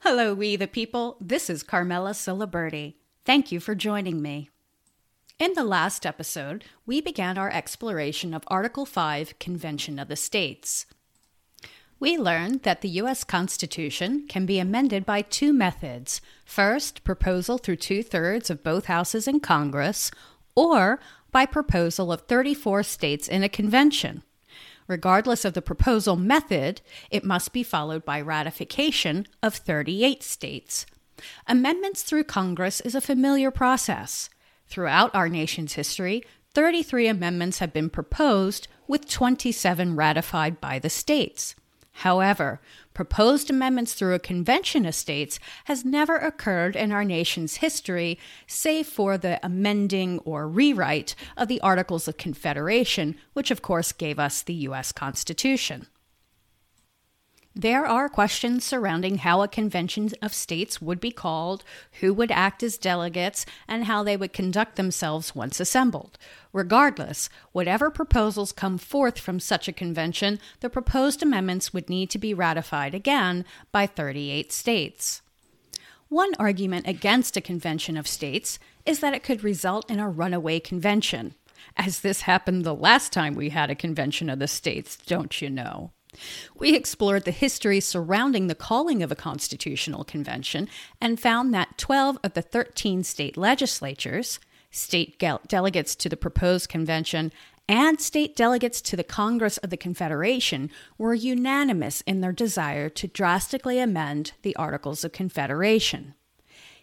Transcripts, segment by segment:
Hello, we the people. This is Carmela Ciliberti. Thank you for joining me. In the last episode, we began our exploration of Article 5 Convention of the States. We learned that the U.S. Constitution can be amended by two methods first, proposal through two thirds of both houses in Congress, or by proposal of 34 states in a convention. Regardless of the proposal method, it must be followed by ratification of 38 states. Amendments through Congress is a familiar process. Throughout our nation's history, 33 amendments have been proposed, with 27 ratified by the states. However, proposed amendments through a convention of states has never occurred in our nation's history, save for the amending or rewrite of the Articles of Confederation, which of course gave us the U.S. Constitution. There are questions surrounding how a convention of states would be called, who would act as delegates, and how they would conduct themselves once assembled. Regardless, whatever proposals come forth from such a convention, the proposed amendments would need to be ratified again by 38 states. One argument against a convention of states is that it could result in a runaway convention, as this happened the last time we had a convention of the states, don't you know? We explored the history surrounding the calling of a constitutional convention and found that 12 of the 13 state legislatures, state delegates to the proposed convention, and state delegates to the Congress of the Confederation were unanimous in their desire to drastically amend the Articles of Confederation.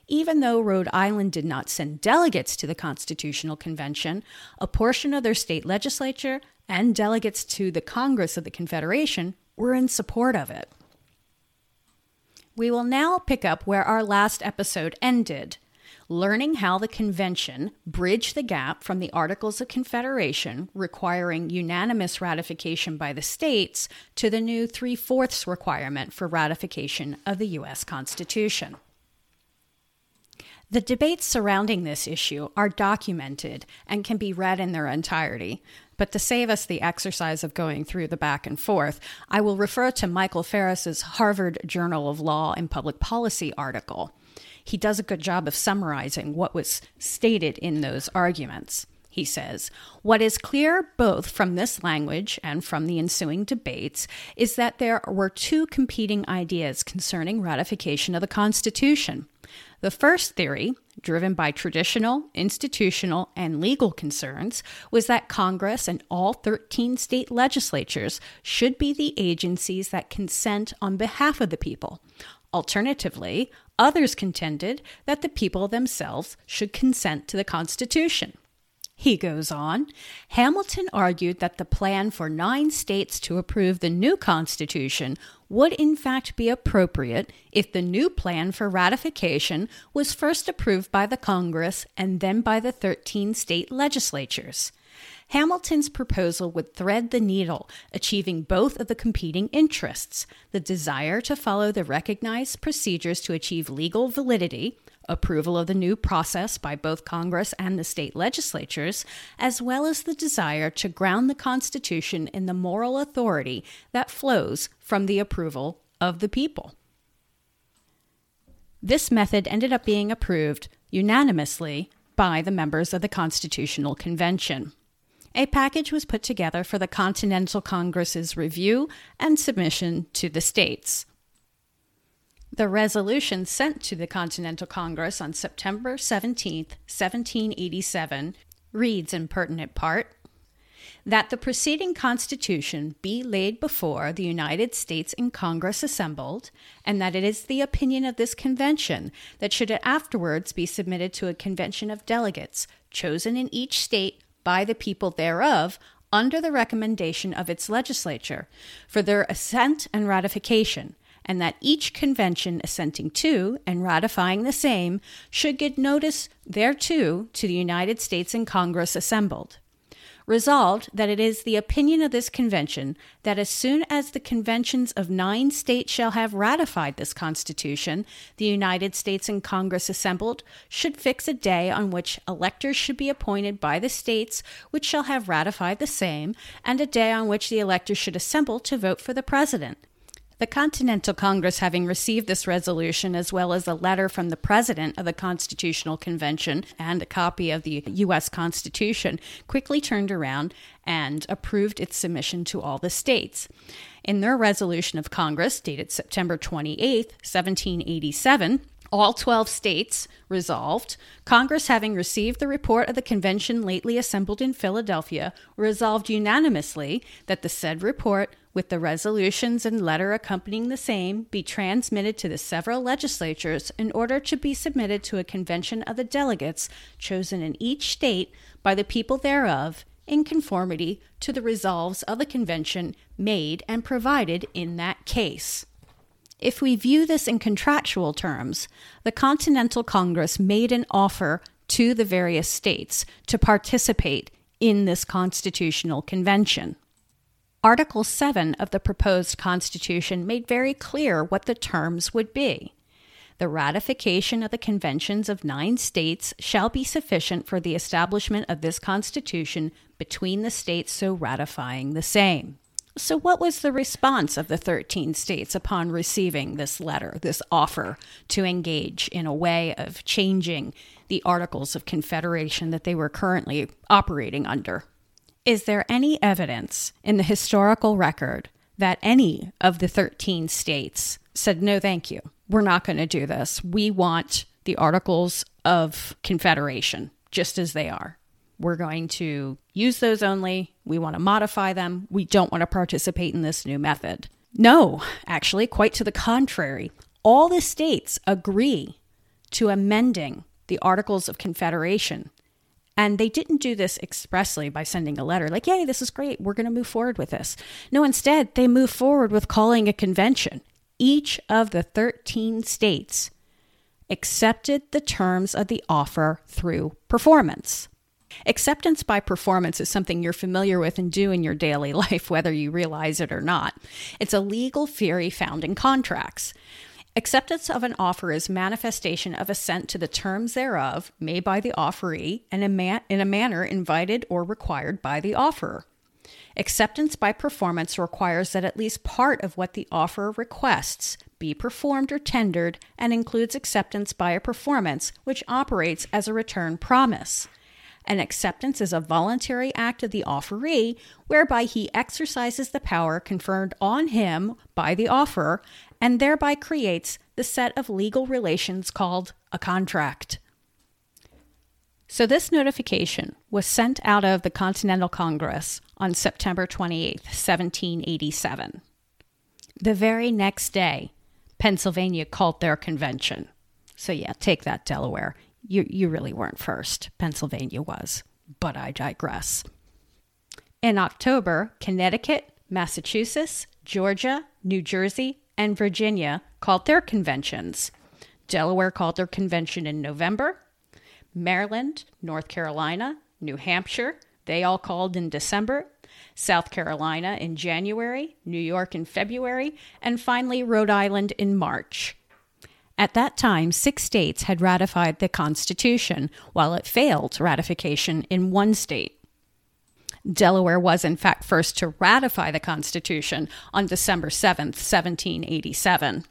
Even though Rhode Island did not send delegates to the Constitutional Convention, a portion of their state legislature and delegates to the Congress of the Confederation were in support of it. We will now pick up where our last episode ended, learning how the convention bridged the gap from the Articles of Confederation requiring unanimous ratification by the states to the new three fourths requirement for ratification of the U.S. Constitution. The debates surrounding this issue are documented and can be read in their entirety. But to save us the exercise of going through the back and forth, I will refer to Michael Farris's Harvard Journal of Law and Public Policy article. He does a good job of summarizing what was stated in those arguments. He says, What is clear both from this language and from the ensuing debates is that there were two competing ideas concerning ratification of the Constitution. The first theory, driven by traditional, institutional, and legal concerns, was that Congress and all 13 state legislatures should be the agencies that consent on behalf of the people. Alternatively, others contended that the people themselves should consent to the Constitution. He goes on Hamilton argued that the plan for nine states to approve the new Constitution would in fact be appropriate if the new plan for ratification was first approved by the Congress and then by the 13 state legislatures. Hamilton's proposal would thread the needle, achieving both of the competing interests the desire to follow the recognized procedures to achieve legal validity, approval of the new process by both Congress and the state legislatures, as well as the desire to ground the Constitution in the moral authority that flows from the approval of the people. This method ended up being approved unanimously by the members of the Constitutional Convention. A package was put together for the Continental Congress's review and submission to the states. The resolution sent to the Continental Congress on September 17, 1787, reads in pertinent part that the preceding Constitution be laid before the United States in Congress assembled, and that it is the opinion of this convention that should it afterwards be submitted to a convention of delegates, chosen in each state by the people thereof, under the recommendation of its legislature, for their assent and ratification and that each convention assenting to and ratifying the same should give notice thereto to the United States and Congress assembled. Resolved that it is the opinion of this convention that as soon as the conventions of nine states shall have ratified this Constitution, the United States and Congress assembled should fix a day on which electors should be appointed by the states which shall have ratified the same, and a day on which the electors should assemble to vote for the President The Continental Congress, having received this resolution, as well as a letter from the President of the Constitutional Convention and a copy of the U.S. Constitution, quickly turned around and approved its submission to all the states. In their resolution of Congress, dated September 28, 1787, all 12 states resolved, Congress, having received the report of the convention lately assembled in Philadelphia, resolved unanimously that the said report, with the resolutions and letter accompanying the same, be transmitted to the several legislatures in order to be submitted to a convention of the delegates chosen in each state by the people thereof in conformity to the resolves of the convention made and provided in that case. If we view this in contractual terms, the Continental Congress made an offer to the various states to participate in this constitutional convention. Article 7 of the proposed Constitution made very clear what the terms would be. The ratification of the conventions of nine states shall be sufficient for the establishment of this Constitution between the states so ratifying the same. So, what was the response of the 13 states upon receiving this letter, this offer to engage in a way of changing the Articles of Confederation that they were currently operating under? Is there any evidence in the historical record that any of the 13 states said, no, thank you, we're not going to do this? We want the Articles of Confederation just as they are. We're going to use those only. We want to modify them. We don't want to participate in this new method. No, actually, quite to the contrary. All the states agree to amending the Articles of Confederation. And they didn't do this expressly by sending a letter like, yay, this is great. We're going to move forward with this. No, instead, they move forward with calling a convention. Each of the 13 states accepted the terms of the offer through performance. Acceptance by performance is something you're familiar with and do in your daily life, whether you realize it or not. It's a legal theory found in contracts. Acceptance of an offer is manifestation of assent to the terms thereof made by the offeree and in a manner invited or required by the offerer. Acceptance by performance requires that at least part of what the offerer requests be performed or tendered and includes acceptance by a performance which operates as a return promise. An acceptance is a voluntary act of the offeree whereby he exercises the power conferred on him by the offerer and thereby creates the set of legal relations called a contract. So, this notification was sent out of the Continental Congress on September 28, 1787. The very next day, Pennsylvania called their convention. So, yeah, take that, Delaware. You, you really weren't first. Pennsylvania was. But I digress. In October, Connecticut, Massachusetts, Georgia, New Jersey, and Virginia called their conventions. Delaware called their convention in November. Maryland, North Carolina, New Hampshire, they all called in December. South Carolina in January, New York in February, and finally Rhode Island in March. At that time, six states had ratified the Constitution, while it failed ratification in one state. Delaware was, in fact, first to ratify the Constitution on December 7, 1787.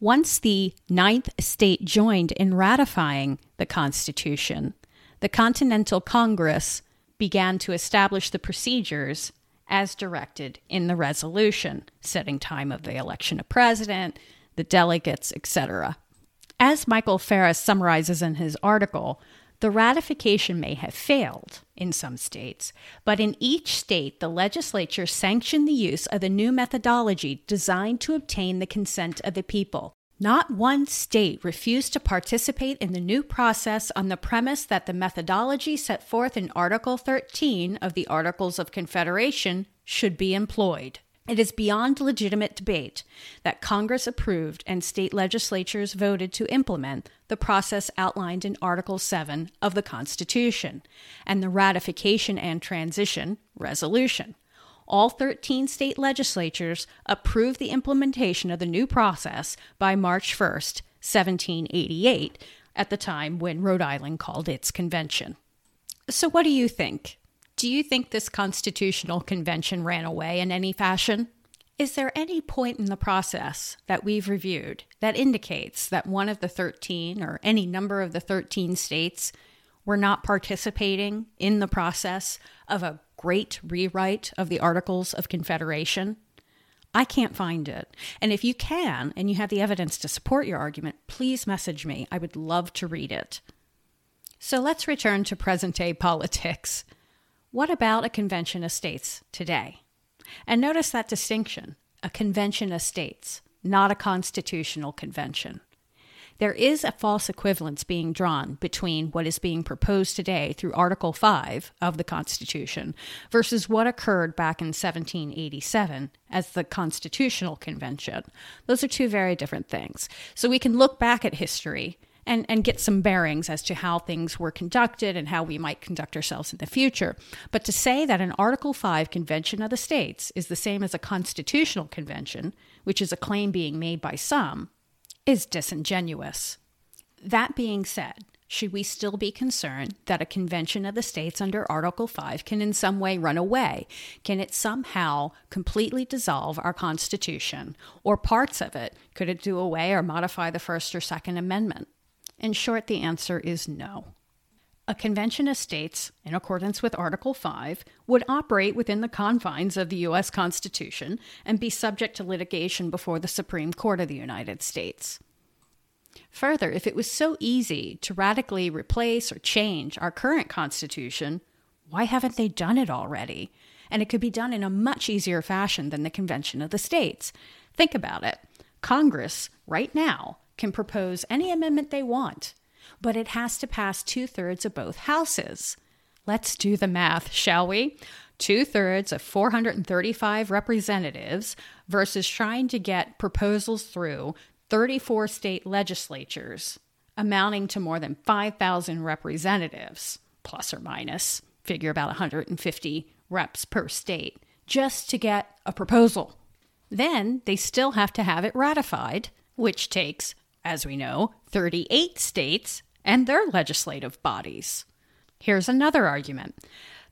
Once the ninth state joined in ratifying the Constitution, the Continental Congress began to establish the procedures as directed in the resolution, setting time of the election of president, the delegates, etc. As Michael Farris summarizes in his article, the ratification may have failed in some states, but in each state, the legislature sanctioned the use of the new methodology designed to obtain the consent of the people. Not one state refused to participate in the new process on the premise that the methodology set forth in Article 13 of the Articles of Confederation should be employed. It is beyond legitimate debate that Congress approved and state legislatures voted to implement the process outlined in Article 7 of the Constitution and the ratification and transition resolution. All 13 state legislatures approved the implementation of the new process by March 1, 1788, at the time when Rhode Island called its convention. So, what do you think? Do you think this constitutional convention ran away in any fashion? Is there any point in the process that we've reviewed that indicates that one of the 13 or any number of the 13 states were not participating in the process of a great rewrite of the Articles of Confederation? I can't find it. And if you can and you have the evidence to support your argument, please message me. I would love to read it. So let's return to present day politics. What about a convention of states today? And notice that distinction a convention of states, not a constitutional convention. There is a false equivalence being drawn between what is being proposed today through Article 5 of the Constitution versus what occurred back in 1787 as the Constitutional Convention. Those are two very different things. So we can look back at history and, and get some bearings as to how things were conducted and how we might conduct ourselves in the future. But to say that an Article 5 Convention of the States is the same as a constitutional convention, which is a claim being made by some, is disingenuous. That being said, should we still be concerned that a convention of the states under Article 5 can in some way run away? Can it somehow completely dissolve our Constitution or parts of it? Could it do away or modify the First or Second Amendment? In short, the answer is no. A convention of states, in accordance with Article 5, would operate within the confines of the U.S. Constitution and be subject to litigation before the Supreme Court of the United States. Further, if it was so easy to radically replace or change our current Constitution, why haven't they done it already? And it could be done in a much easier fashion than the Convention of the States. Think about it. Congress, right now, can propose any amendment they want, but it has to pass two thirds of both houses. Let's do the math, shall we? Two thirds of 435 representatives versus trying to get proposals through 34 state legislatures, amounting to more than 5,000 representatives, plus or minus, figure about 150 reps per state, just to get a proposal. Then they still have to have it ratified, which takes as we know, 38 states and their legislative bodies. Here's another argument.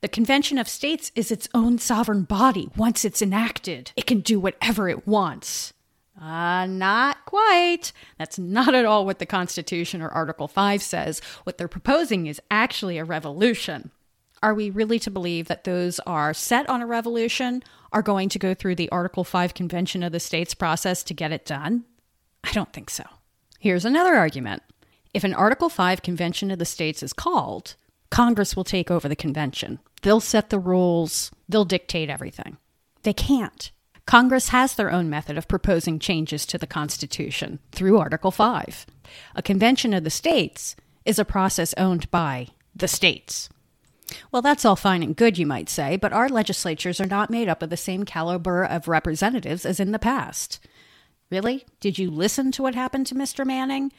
The Convention of States is its own sovereign body. Once it's enacted, it can do whatever it wants. Uh, not quite. That's not at all what the Constitution or Article 5 says. What they're proposing is actually a revolution. Are we really to believe that those are set on a revolution are going to go through the Article 5 Convention of the States process to get it done? I don't think so. Here's another argument. If an Article 5 convention of the states is called, Congress will take over the convention. They'll set the rules, they'll dictate everything. They can't. Congress has their own method of proposing changes to the Constitution through Article 5. A convention of the states is a process owned by the states. Well, that's all fine and good, you might say, but our legislatures are not made up of the same caliber of representatives as in the past. Really? Did you listen to what happened to Mr. Manning?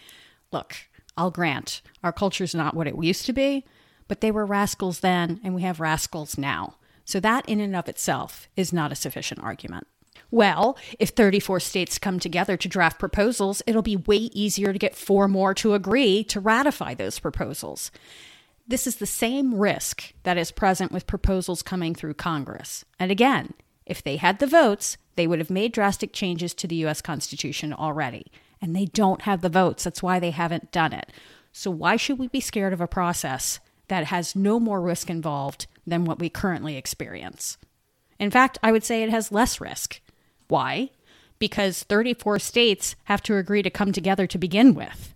Look, I'll grant our culture's not what it used to be, but they were rascals then, and we have rascals now. So that in and of itself is not a sufficient argument. Well, if 34 states come together to draft proposals, it'll be way easier to get four more to agree to ratify those proposals. This is the same risk that is present with proposals coming through Congress. And again, if they had the votes, they would have made drastic changes to the US Constitution already. And they don't have the votes. That's why they haven't done it. So, why should we be scared of a process that has no more risk involved than what we currently experience? In fact, I would say it has less risk. Why? Because 34 states have to agree to come together to begin with.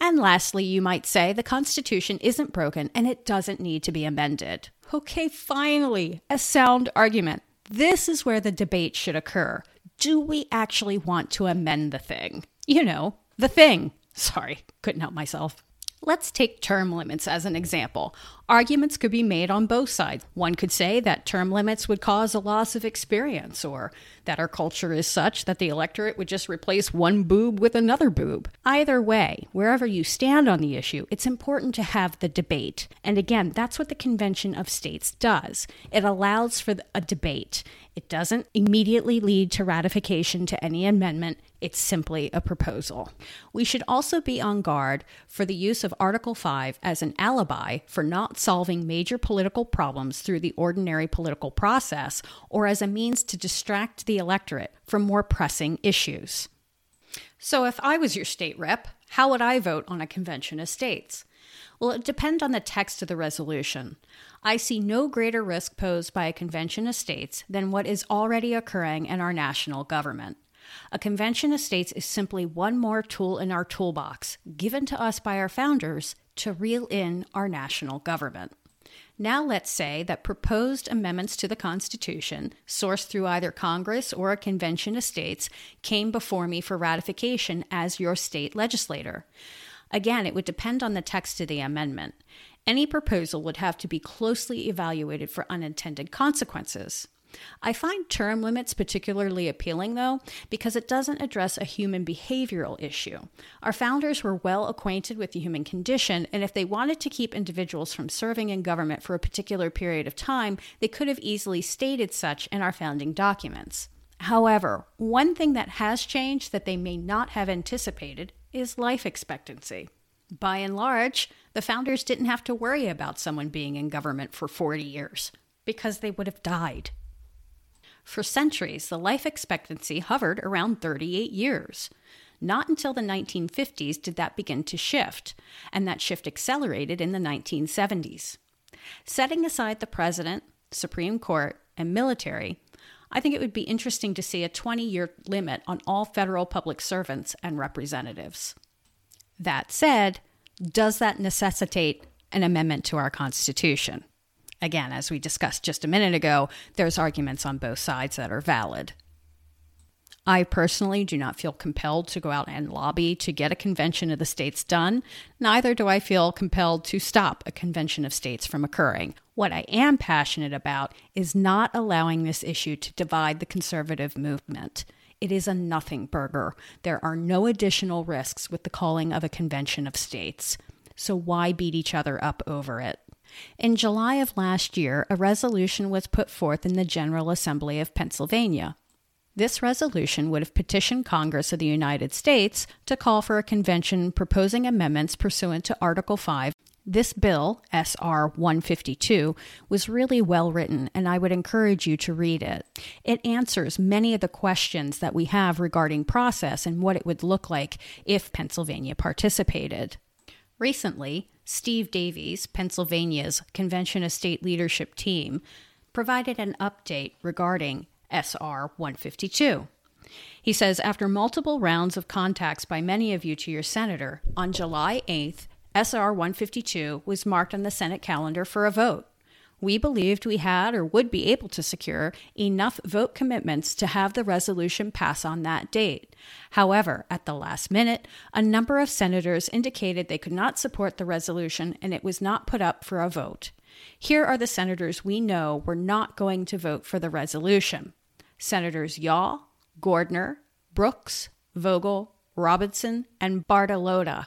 And lastly, you might say the Constitution isn't broken and it doesn't need to be amended. Okay, finally, a sound argument. This is where the debate should occur. Do we actually want to amend the thing? You know, the thing. Sorry, couldn't help myself. Let's take term limits as an example. Arguments could be made on both sides. One could say that term limits would cause a loss of experience, or that our culture is such that the electorate would just replace one boob with another boob. Either way, wherever you stand on the issue, it's important to have the debate. And again, that's what the Convention of States does it allows for a debate. It doesn't immediately lead to ratification to any amendment, it's simply a proposal. We should also be on guard for the use of Article 5 as an alibi for not solving major political problems through the ordinary political process or as a means to distract the electorate from more pressing issues. So, if I was your state rep, how would I vote on a convention of states? Well, it depends on the text of the resolution. I see no greater risk posed by a convention of states than what is already occurring in our national government. A convention of states is simply one more tool in our toolbox, given to us by our founders to reel in our national government. Now, let's say that proposed amendments to the Constitution, sourced through either Congress or a convention of states, came before me for ratification as your state legislator. Again, it would depend on the text of the amendment. Any proposal would have to be closely evaluated for unintended consequences. I find term limits particularly appealing, though, because it doesn't address a human behavioral issue. Our founders were well acquainted with the human condition, and if they wanted to keep individuals from serving in government for a particular period of time, they could have easily stated such in our founding documents. However, one thing that has changed that they may not have anticipated is life expectancy. By and large, the founders didn't have to worry about someone being in government for 40 years because they would have died. For centuries, the life expectancy hovered around 38 years. Not until the 1950s did that begin to shift, and that shift accelerated in the 1970s. Setting aside the president, Supreme Court, and military, I think it would be interesting to see a 20 year limit on all federal public servants and representatives. That said, does that necessitate an amendment to our Constitution? Again, as we discussed just a minute ago, there's arguments on both sides that are valid. I personally do not feel compelled to go out and lobby to get a convention of the states done. Neither do I feel compelled to stop a convention of states from occurring. What I am passionate about is not allowing this issue to divide the conservative movement. It is a nothing burger. There are no additional risks with the calling of a convention of states. So why beat each other up over it? In July of last year, a resolution was put forth in the General Assembly of Pennsylvania. This resolution would have petitioned Congress of the United States to call for a convention proposing amendments pursuant to Article 5. This bill, SR 152, was really well written, and I would encourage you to read it. It answers many of the questions that we have regarding process and what it would look like if Pennsylvania participated. Recently, Steve Davies, Pennsylvania's Convention of State Leadership team, provided an update regarding SR 152. He says after multiple rounds of contacts by many of you to your senator, on July 8th, SR 152 was marked on the Senate calendar for a vote we believed we had or would be able to secure enough vote commitments to have the resolution pass on that date. However, at the last minute, a number of senators indicated they could not support the resolution and it was not put up for a vote. Here are the senators we know were not going to vote for the resolution Senators Yaw, Gordner, Brooks, Vogel, Robinson, and Bartolotta.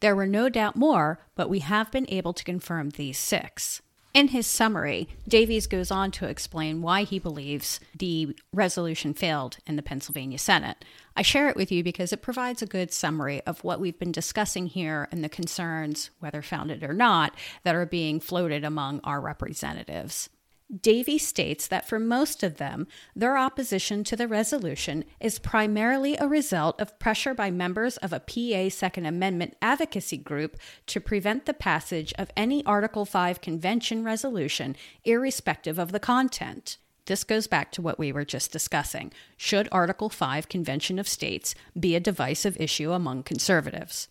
There were no doubt more, but we have been able to confirm these six. In his summary, Davies goes on to explain why he believes the resolution failed in the Pennsylvania Senate. I share it with you because it provides a good summary of what we've been discussing here and the concerns, whether founded or not, that are being floated among our representatives. Davy states that for most of them, their opposition to the resolution is primarily a result of pressure by members of a PA Second Amendment advocacy group to prevent the passage of any Article 5 convention resolution, irrespective of the content. This goes back to what we were just discussing. Should Article 5 Convention of States be a divisive issue among conservatives?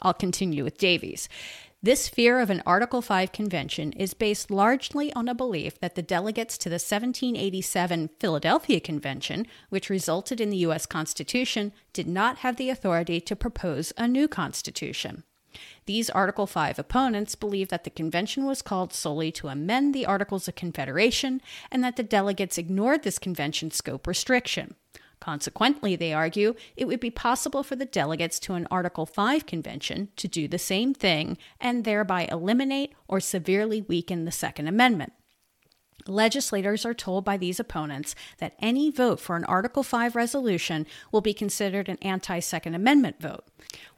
I'll continue with Davies. This fear of an Article 5 convention is based largely on a belief that the delegates to the 1787 Philadelphia Convention, which resulted in the U.S. Constitution, did not have the authority to propose a new Constitution. These Article 5 opponents believe that the convention was called solely to amend the Articles of Confederation and that the delegates ignored this convention scope restriction. Consequently, they argue, it would be possible for the delegates to an Article 5 convention to do the same thing and thereby eliminate or severely weaken the Second Amendment. Legislators are told by these opponents that any vote for an Article 5 resolution will be considered an anti Second Amendment vote.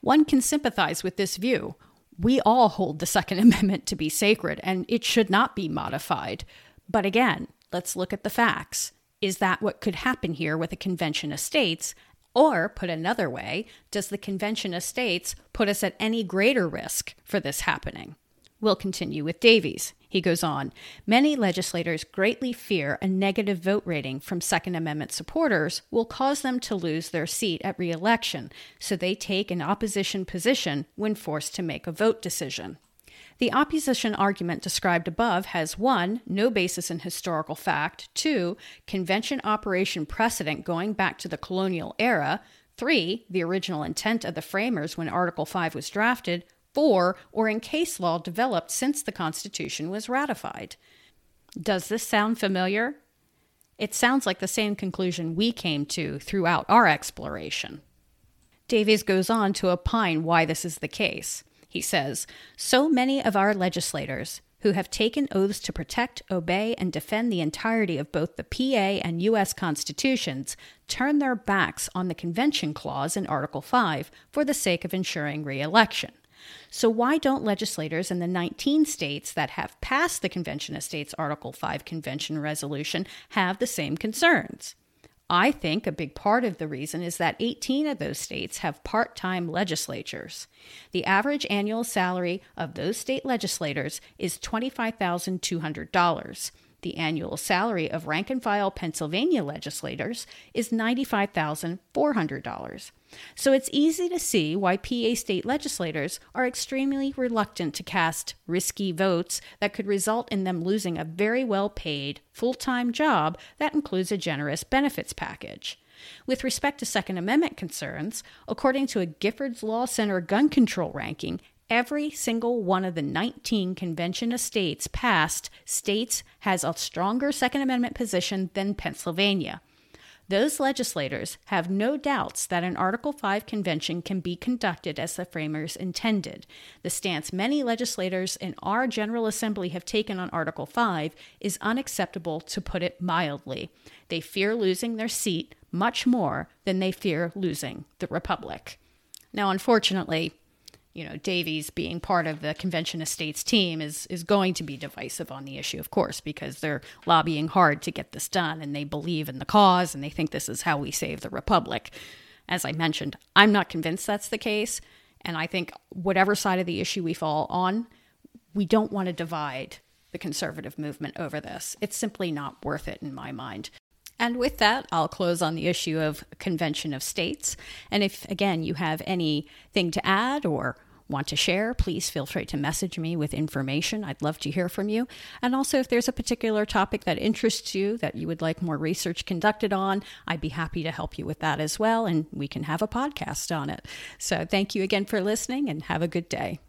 One can sympathize with this view. We all hold the Second Amendment to be sacred and it should not be modified. But again, let's look at the facts. Is that what could happen here with a convention of states? Or, put another way, does the convention of states put us at any greater risk for this happening? We'll continue with Davies. He goes on Many legislators greatly fear a negative vote rating from Second Amendment supporters will cause them to lose their seat at re election, so they take an opposition position when forced to make a vote decision. The opposition argument described above has 1. No basis in historical fact, 2. Convention operation precedent going back to the colonial era, 3. The original intent of the framers when Article 5 was drafted, for or in case law developed since the Constitution was ratified. Does this sound familiar? It sounds like the same conclusion we came to throughout our exploration. Davies goes on to opine why this is the case. He says, So many of our legislators, who have taken oaths to protect, obey, and defend the entirety of both the PA and U.S. constitutions, turn their backs on the Convention Clause in Article 5 for the sake of ensuring re election. So, why don't legislators in the 19 states that have passed the Convention of States Article 5 Convention resolution have the same concerns? I think a big part of the reason is that 18 of those states have part time legislatures. The average annual salary of those state legislators is $25,200. The annual salary of rank and file Pennsylvania legislators is $95,400. So it's easy to see why PA state legislators are extremely reluctant to cast risky votes that could result in them losing a very well paid, full time job that includes a generous benefits package. With respect to Second Amendment concerns, according to a Giffords Law Center gun control ranking, every single one of the 19 convention of states passed states has a stronger Second Amendment position than Pennsylvania. Those legislators have no doubts that an Article 5 convention can be conducted as the framers intended. The stance many legislators in our General Assembly have taken on Article 5 is unacceptable, to put it mildly. They fear losing their seat much more than they fear losing the Republic. Now, unfortunately, you know, Davies being part of the Convention of States team is is going to be divisive on the issue, of course, because they're lobbying hard to get this done and they believe in the cause and they think this is how we save the republic. As I mentioned, I'm not convinced that's the case, and I think whatever side of the issue we fall on, we don't want to divide the conservative movement over this. It's simply not worth it in my mind. And with that, I'll close on the issue of Convention of States. And if, again, you have anything to add or want to share, please feel free to message me with information. I'd love to hear from you. And also, if there's a particular topic that interests you that you would like more research conducted on, I'd be happy to help you with that as well. And we can have a podcast on it. So, thank you again for listening and have a good day.